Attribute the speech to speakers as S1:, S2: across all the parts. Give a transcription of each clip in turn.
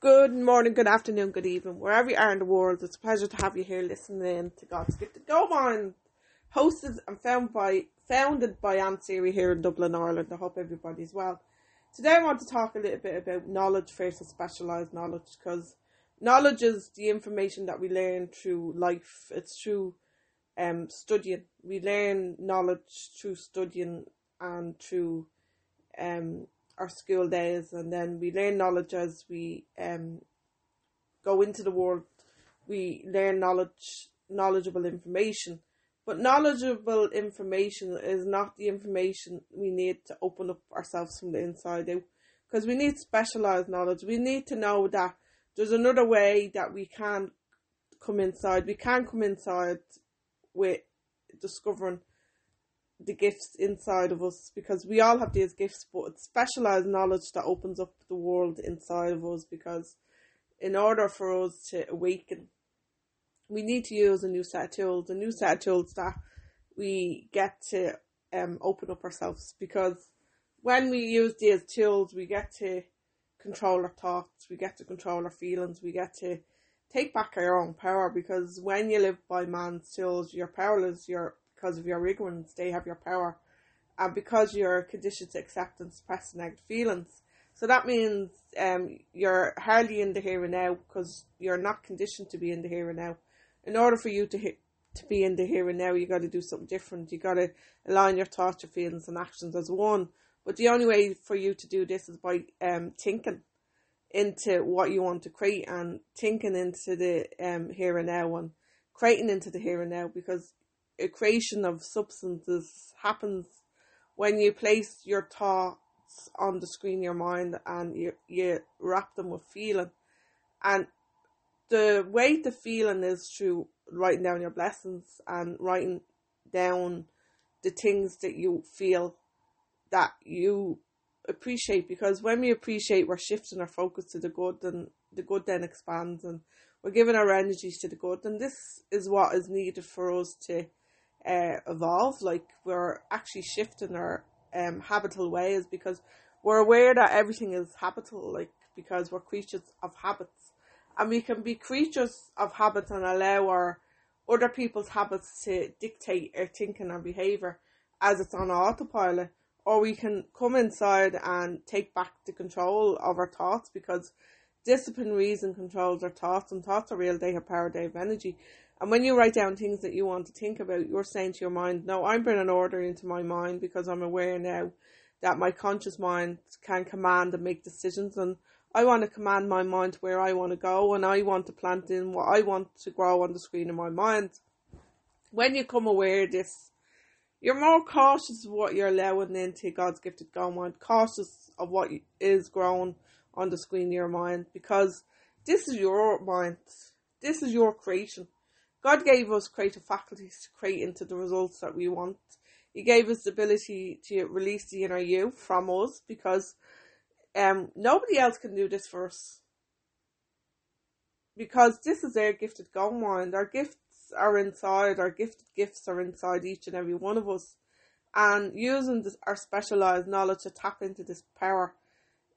S1: Good morning, good afternoon, good evening, wherever you are in the world. It's a pleasure to have you here listening to God's Gift to Go On, hosted and found by founded by Aunt Siri here in Dublin, Ireland. I hope everybody's well. Today I want to talk a little bit about knowledge versus specialised knowledge because knowledge is the information that we learn through life. It's through um, studying. We learn knowledge through studying and through um, our school days, and then we learn knowledge as we um, go into the world. We learn knowledge, knowledgeable information, but knowledgeable information is not the information we need to open up ourselves from the inside out. Because we need specialized knowledge. We need to know that there's another way that we can come inside. We can come inside with discovering the gifts inside of us because we all have these gifts, but it's specialized knowledge that opens up the world inside of us because in order for us to awaken, we need to use a new set of tools, a new set of tools that we get to um, open up ourselves because when we use these tools, we get to control our thoughts, we get to control our feelings, we get to take back our own power because when you live by man's tools, you're powerless, you're because of your ignorance, they have your power. And because you're conditioned to accept and suppress negative feelings. So that means um, you're hardly in the here and now because you're not conditioned to be in the here and now. In order for you to hit, to be in the here and now, you got to do something different. You got to align your thoughts, your feelings, and actions as one. But the only way for you to do this is by um, thinking into what you want to create and thinking into the um, here and now and creating into the here and now because creation of substances happens when you place your thoughts on the screen your mind and you, you wrap them with feeling. And the way to feeling is through writing down your blessings and writing down the things that you feel that you appreciate because when we appreciate we're shifting our focus to the good and the good then expands and we're giving our energies to the good and this is what is needed for us to uh, evolve. Like we're actually shifting our um, habitual ways because we're aware that everything is habitual. Like because we're creatures of habits, and we can be creatures of habits and allow our other people's habits to dictate our thinking and behavior as it's on autopilot. Or we can come inside and take back the control of our thoughts because discipline, reason controls our thoughts, and thoughts are real. They have power. They have energy. And when you write down things that you want to think about, you're saying to your mind, no, I'm bringing order into my mind because I'm aware now that my conscious mind can command and make decisions and I want to command my mind where I want to go and I want to plant in what I want to grow on the screen of my mind. When you come aware of this, you're more cautious of what you're allowing into God's gifted God mind, cautious of what is grown on the screen of your mind because this is your mind. This is your creation. God gave us creative faculties to create into the results that we want. He gave us the ability to release the inner you from us because um, nobody else can do this for us. Because this is our gifted God mind. Our gifts are inside, our gifted gifts are inside each and every one of us. And using this, our specialized knowledge to tap into this power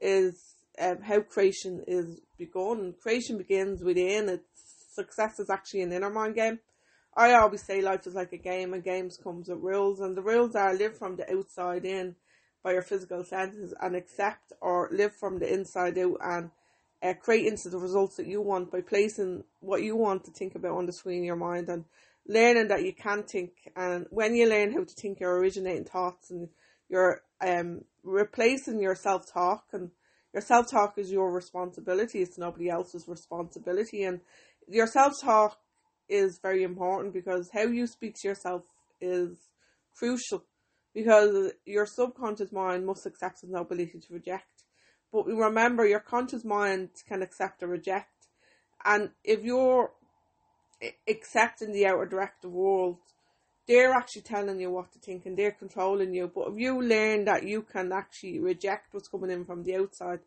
S1: is um, how creation is begun. Creation begins within. It's success is actually an inner mind game. I always say life is like a game and games comes with rules and the rules are live from the outside in by your physical senses and accept or live from the inside out and uh, create into the results that you want by placing what you want to think about on the screen in your mind and learning that you can think. And when you learn how to think your originating thoughts and you're um replacing your self talk and your self talk is your responsibility, it's nobody else's responsibility. And your self talk is very important because how you speak to yourself is crucial because your subconscious mind must accept its ability to reject. But remember, your conscious mind can accept or reject. And if you're accepting the outer directive world, they're actually telling you what to think and they're controlling you. But if you learn that you can actually reject what's coming in from the outside,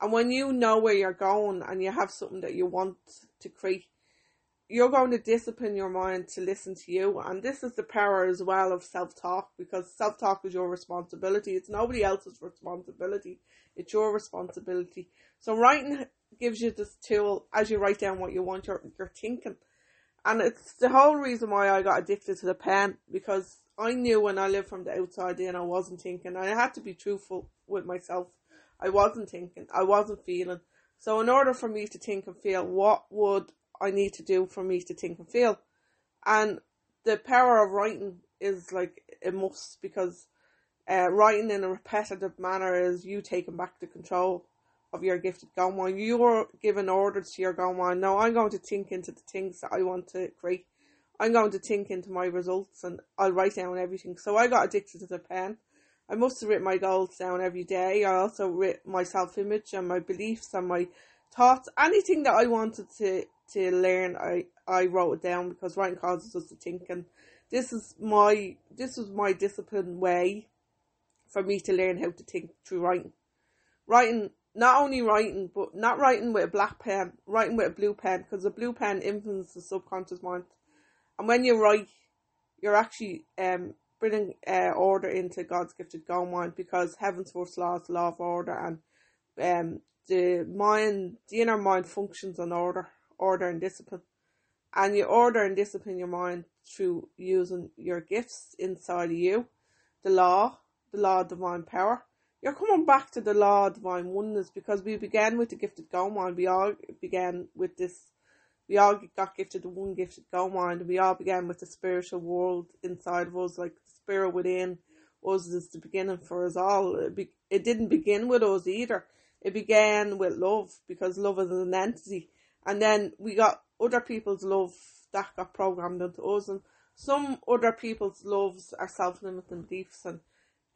S1: and when you know where you're going and you have something that you want to create, you're going to discipline your mind to listen to you. And this is the power as well of self talk because self talk is your responsibility. It's nobody else's responsibility. It's your responsibility. So writing gives you this tool as you write down what you want. You're you're thinking, and it's the whole reason why I got addicted to the pen because I knew when I lived from the outside in, I wasn't thinking. I had to be truthful with myself. I wasn't thinking. I wasn't feeling. So in order for me to think and feel, what would I need to do for me to think and feel? And the power of writing is like a must because uh, writing in a repetitive manner is you taking back the control of your gifted Gomwan. You're giving orders to your Gomwan. Now I'm going to think into the things that I want to create. I'm going to think into my results and I'll write down everything. So I got addicted to the pen. I must have written my goals down every day. I also wrote my self image and my beliefs and my thoughts. Anything that I wanted to, to learn, I, I wrote it down because writing causes us to think and this is my this was my disciplined way for me to learn how to think through writing. Writing, not only writing, but not writing with a black pen, writing with a blue pen, because the blue pen influences the subconscious mind. And when you write, you're actually um, bringing uh, order into God's gifted God mind, because heaven's first law is law of order, and um, the mind, the inner mind functions on order, order and discipline. And you order and discipline your mind through using your gifts inside of you, the law, the law of divine power. You're coming back to the law of divine oneness because we began with the gifted God mind. We all began with this. We all got gifted the one gifted God mind. We all began with the spiritual world inside of us, like spirit within us is the beginning for us all. It, be, it didn't begin with us either. It began with love because love is an entity. And then we got other people's love that got programmed into us and some other people's loves are self limiting beliefs and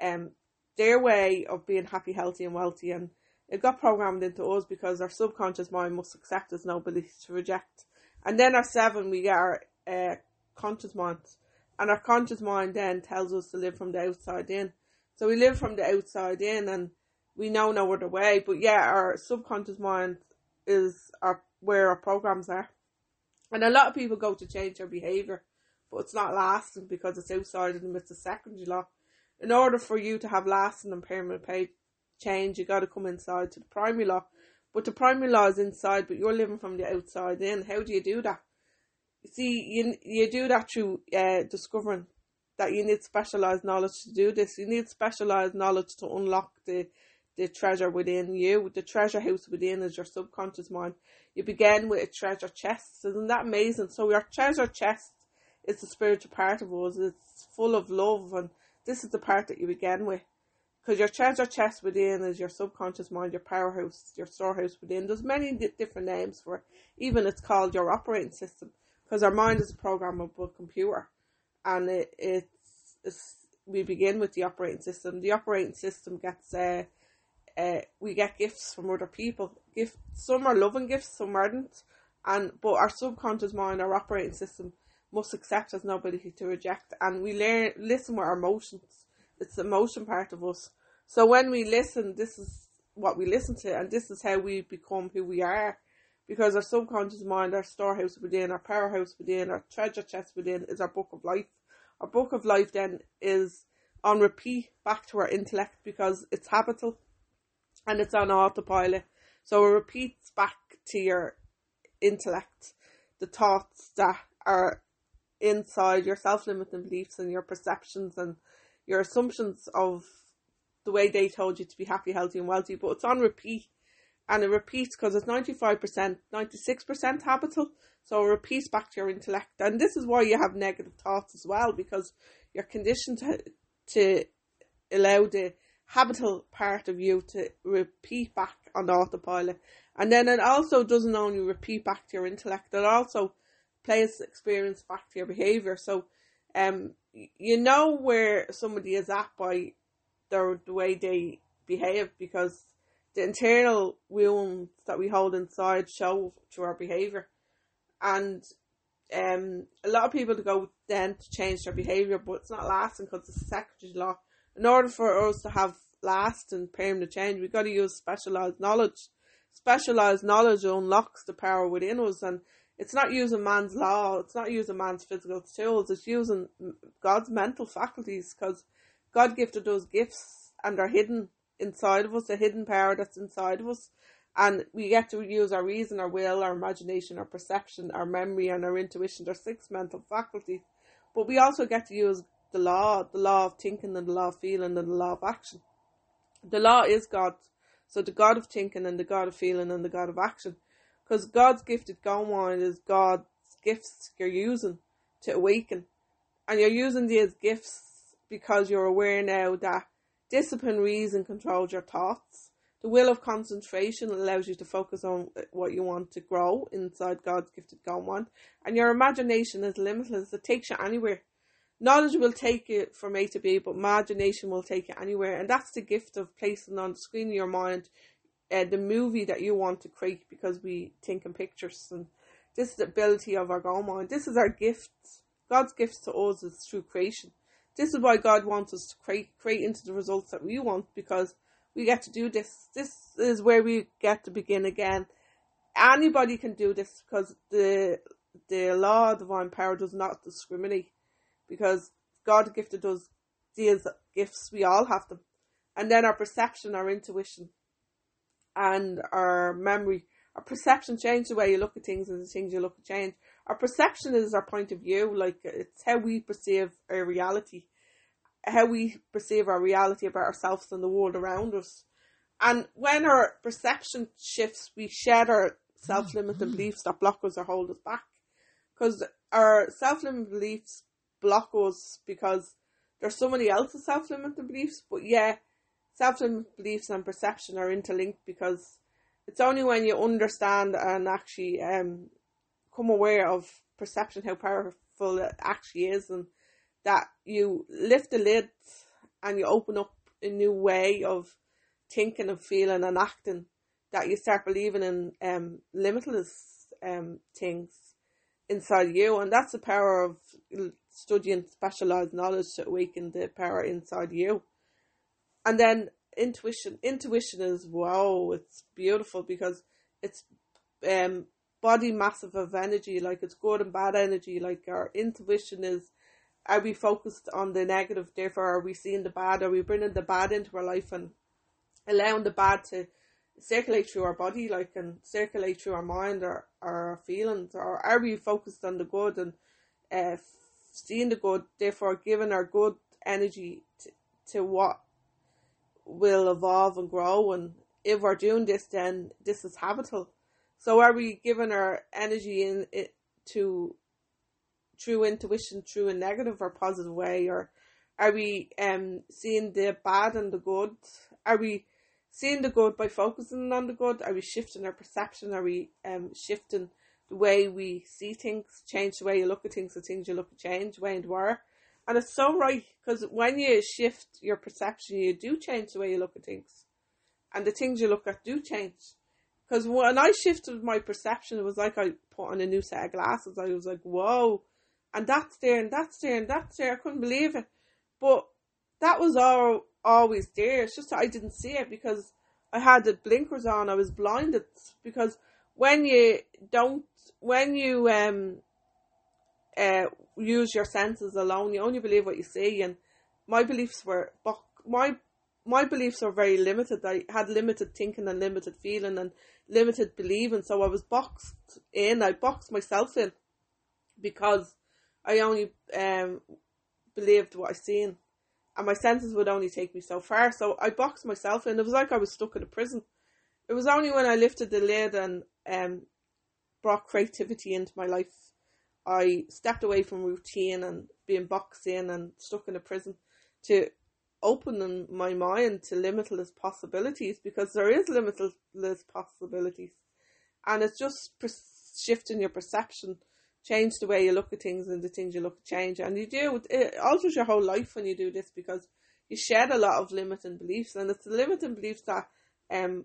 S1: um, their way of being happy, healthy, and wealthy. And it got programmed into us because our subconscious mind must accept as no belief to reject. And then our seven, we get our uh, conscious mind. And our conscious mind then tells us to live from the outside in. So we live from the outside in and we know no other way. But yeah, our subconscious mind is our where our programs are. And a lot of people go to change their behaviour, but it's not lasting because it's outside and it's a secondary law in order for you to have lasting and permanent pay change, you got to come inside to the primary law. But the primary law is inside, but you're living from the outside in. How do you do that? See, you you do that through uh, discovering that you need specialized knowledge to do this. You need specialized knowledge to unlock the the treasure within you. The treasure house within is your subconscious mind. You begin with a treasure chest. Isn't that amazing? So your treasure chest is the spiritual part of us. It's full of love and this is the part that you begin with. Because your treasure chest within is your subconscious mind, your powerhouse, your storehouse within. There's many different names for it. Even it's called your operating system. Because our mind is a programmable computer. And it, it's, it's, we begin with the operating system. The operating system gets, uh, uh, we get gifts from other people. Gift, some are loving gifts, some aren't. And, but our subconscious mind, our operating system, must accept as nobody to reject and we learn listen with our emotions it's the emotion part of us so when we listen this is what we listen to and this is how we become who we are because our subconscious mind our storehouse within our powerhouse within our treasure chest within is our book of life our book of life then is on repeat back to our intellect because it's habitual and it's on autopilot so it repeats back to your intellect the thoughts that are inside your self limiting beliefs and your perceptions and your assumptions of the way they told you to be happy, healthy, and wealthy, but it's on repeat. And it repeats because it's 95%, 96% habitual. So it repeats back to your intellect. And this is why you have negative thoughts as well, because you're conditioned to, to allow the habitual part of you to repeat back on autopilot. And then it also doesn't only repeat back to your intellect, it also plays experience back to your behavior. So, um, you know where somebody is at by their the way they behave because the internal wounds that we hold inside show through our behavior, and um, a lot of people go then to change their behavior, but it's not lasting because it's a secondary law. In order for us to have last lasting permanent change, we've got to use specialized knowledge. Specialized knowledge unlocks the power within us, and it's not using man's law, it's not using man's physical tools, it's using God's mental faculties because God gifted those gifts and are hidden inside of us, a hidden power that's inside of us. And we get to use our reason, our will, our imagination, our perception, our memory, and our intuition, our six mental faculties. But we also get to use the law, the law of thinking and the law of feeling and the law of action. The law is God. So the God of thinking and the God of feeling and the God of action. Because God's gifted go mind is God's gifts you're using to awaken. And you're using these gifts because you're aware now that discipline, reason controls your thoughts. The will of concentration allows you to focus on what you want to grow inside God's gifted go on. And your imagination is limitless. It takes you anywhere. Knowledge will take you from A to B, but imagination will take you anywhere. And that's the gift of placing on the screen of your mind uh, the movie that you want to create because we think in pictures. And this is the ability of our go mind. This is our gift. God's gift to us is through creation. This is why God wants us to create, create into the results that we want because we get to do this. This is where we get to begin again. Anybody can do this because the the law of divine power does not discriminate because God gifted us these gifts. We all have them. And then our perception, our intuition, and our memory, our perception changes the way you look at things and the things you look at change. Our perception is our point of view, like it's how we perceive our reality, how we perceive our reality about ourselves and the world around us. And when our perception shifts, we shed our self limiting beliefs that block us or hold us back. Because our self limiting beliefs block us because there's so many else's self limiting beliefs. But yeah, self limiting beliefs and perception are interlinked because it's only when you understand and actually um come aware of perception how powerful it actually is and that you lift the lid and you open up a new way of thinking and feeling and acting that you start believing in um limitless um things inside you and that's the power of studying specialized knowledge to awaken the power inside you. And then intuition. Intuition is wow, it's beautiful because it's um body massive of energy, like it's good and bad energy. Like our intuition is are we focused on the negative, therefore are we seeing the bad? Are we bringing the bad into our life and allowing the bad to circulate through our body, like and circulate through our mind or our feelings, or are we focused on the good and uh, seeing the good, therefore giving our good energy to, to what will evolve and grow. And if we're doing this, then this is habitable. So are we giving our energy in it to true intuition, through a negative or positive way, or are we um seeing the bad and the good? Are we seeing the good by focusing on the good? Are we shifting our perception? Are we um shifting the way we see things, change the way you look at things, the things you look at change, way and where. And it's so right because when you shift your perception, you do change the way you look at things, and the things you look at do change. Because when I shifted my perception, it was like I put on a new set of glasses. I was like, whoa, and that's there, and that's there, and that's there. I couldn't believe it, but that was all always there. It's just that I didn't see it because I had the blinkers on. I was blinded because when you don't when you um uh use your senses alone, you only believe what you see. And my beliefs were, my my beliefs are very limited. I had limited thinking and limited feeling and limited believing. So I was boxed in. I boxed myself in because I only um believed what I seen, and my senses would only take me so far. So I boxed myself in. It was like I was stuck in a prison. It was only when I lifted the lid and um brought creativity into my life. I stepped away from routine and being boxed in and stuck in a prison to open my mind to limitless possibilities because there is limitless possibilities. And it's just shifting your perception, change the way you look at things and the things you look at change. And you do, it alters your whole life when you do this because you shed a lot of limiting beliefs and it's the limiting beliefs that um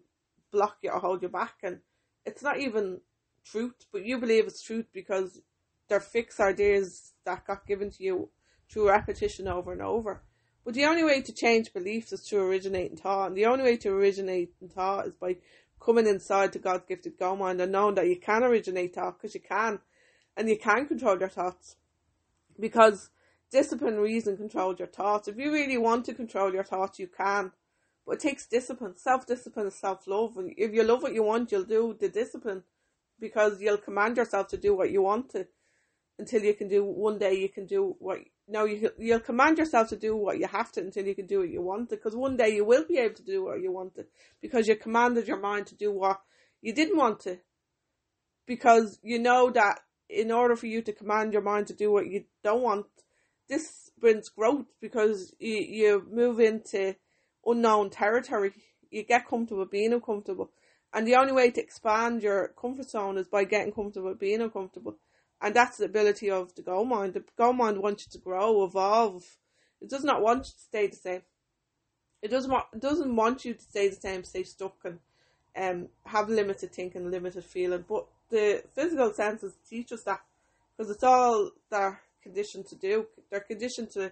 S1: block you or hold you back and it's not even truth, but you believe it's truth because they're fixed ideas that got given to you through repetition over and over. But the only way to change beliefs is to originate in thought, and the only way to originate in thought is by coming inside to God's gifted go mind and knowing that you can originate thought because you can, and you can control your thoughts because discipline, reason controls your thoughts. If you really want to control your thoughts, you can, But it takes discipline. Self discipline is self love. And if you love what you want, you'll do the discipline because you'll command yourself to do what you want to until you can do one day you can do what no you you'll command yourself to do what you have to until you can do what you want because one day you will be able to do what you want to because you commanded your mind to do what you didn't want to because you know that in order for you to command your mind to do what you don't want this brings growth because you, you move into unknown territory. You get comfortable being uncomfortable. And the only way to expand your comfort zone is by getting comfortable being uncomfortable and that's the ability of the goal mind. The goal mind wants you to grow, evolve. It does not want you to stay the same. It doesn't want it doesn't want you to stay the same, stay stuck and um have limited thinking, limited feeling. But the physical senses teach us that because it's all they're conditioned to do. They're conditioned to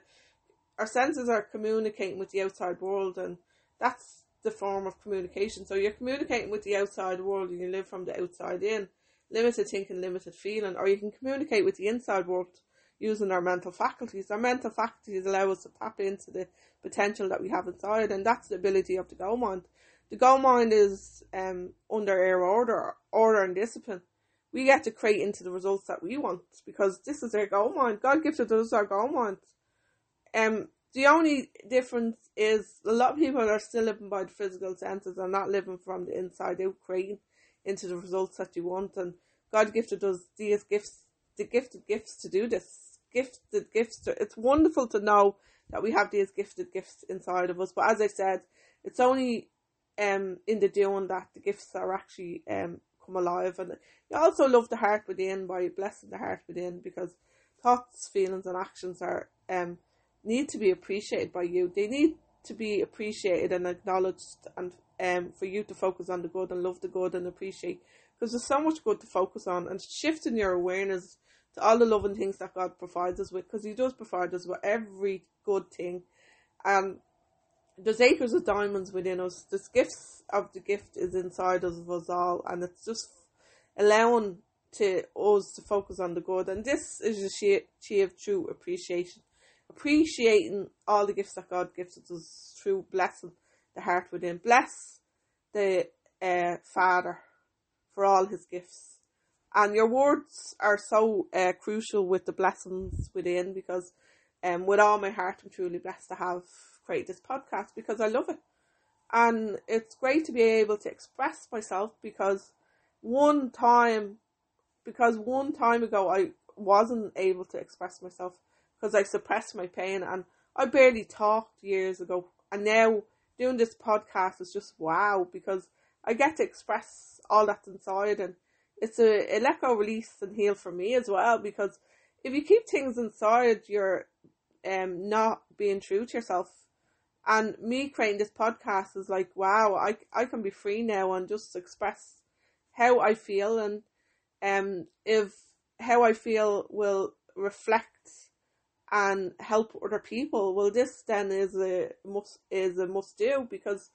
S1: our senses are communicating with the outside world, and that's the form of communication. So you're communicating with the outside world, and you live from the outside in limited thinking, limited feeling, or you can communicate with the inside world using our mental faculties. Our mental faculties allow us to tap into the potential that we have inside, and that's the ability of the goal mind. The goal mind is um, under our order, order and discipline. We get to create into the results that we want because this is our goal mind. God gifted us our goal mind. Um, the only difference is a lot of people are still living by the physical senses and not living from the inside out, creating into the results that you want. And God gifted us these gifts, the gifted gifts to do this. Gifted gifts. To, it's wonderful to know that we have these gifted gifts inside of us. But as I said, it's only um in the doing that the gifts are actually um come alive. And you also love the heart within by blessing the heart within because thoughts, feelings, and actions are um need to be appreciated by you. They need to be appreciated and acknowledged and um, for you to focus on the good and love the good and appreciate because there's so much good to focus on and shifting your awareness to all the loving things that God provides us with because He does provide us with every good thing. And there's acres of diamonds within us. The gifts of the gift is inside of us all, and it's just allowing to us to focus on the good. And this is achieve true appreciation, appreciating all the gifts that God gives us through blessing the heart within. Bless the uh, Father for all his gifts. And your words are so uh, crucial with the blessings within because um, with all my heart, I'm truly blessed to have created this podcast because I love it. And it's great to be able to express myself because one time, because one time ago I wasn't able to express myself because I suppressed my pain and I barely talked years ago. And now doing this podcast is just wow because I get to express all that's inside and it's a, let go release and heal for me as well because if you keep things inside you're um not being true to yourself and me creating this podcast is like wow I, I can be free now and just express how I feel and um if how I feel will reflect and help other people. Well, this then is a must is a must do because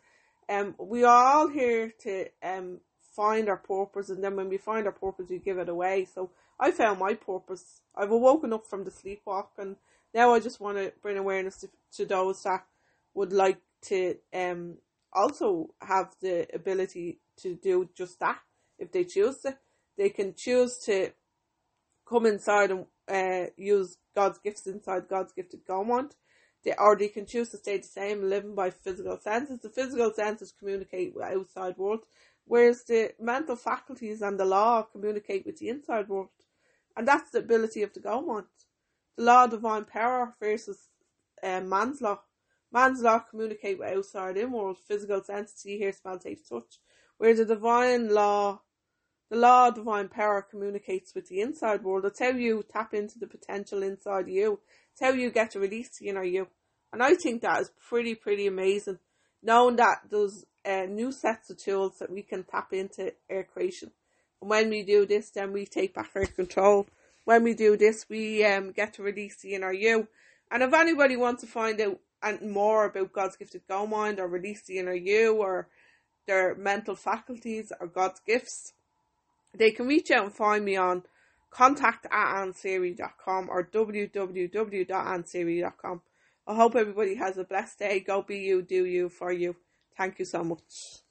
S1: um we are all here to um find our purpose, and then when we find our purpose, we give it away. So I found my purpose. I've woken up from the sleepwalk, and now I just want to bring awareness to, to those that would like to um also have the ability to do just that if they choose to. They can choose to come inside and uh, use God's gifts inside God's gifted Gaumont. They, or they can choose to stay the same, living by physical senses. The physical senses communicate with outside world, whereas the mental faculties and the law communicate with the inside world. And that's the ability of the Gaumont. The law of divine power versus uh, man's law. Man's law communicate with outside in world, physical senses, see, hear, smell, taste, touch. Whereas the divine law the law of divine power communicates with the inside world. It's how you tap into the potential inside you. It's how you get to release the inner you. And I think that is pretty, pretty amazing. Knowing that there's uh, new sets of tools that we can tap into air creation. And when we do this, then we take back our control. When we do this, we um, get to release the inner you. And if anybody wants to find out more about God's gifted go mind or release the inner you or their mental faculties or God's gifts, they can reach out and find me on contact at ansiri.com or www.ansiri.com. I hope everybody has a blessed day. Go be you, do you, for you. Thank you so much.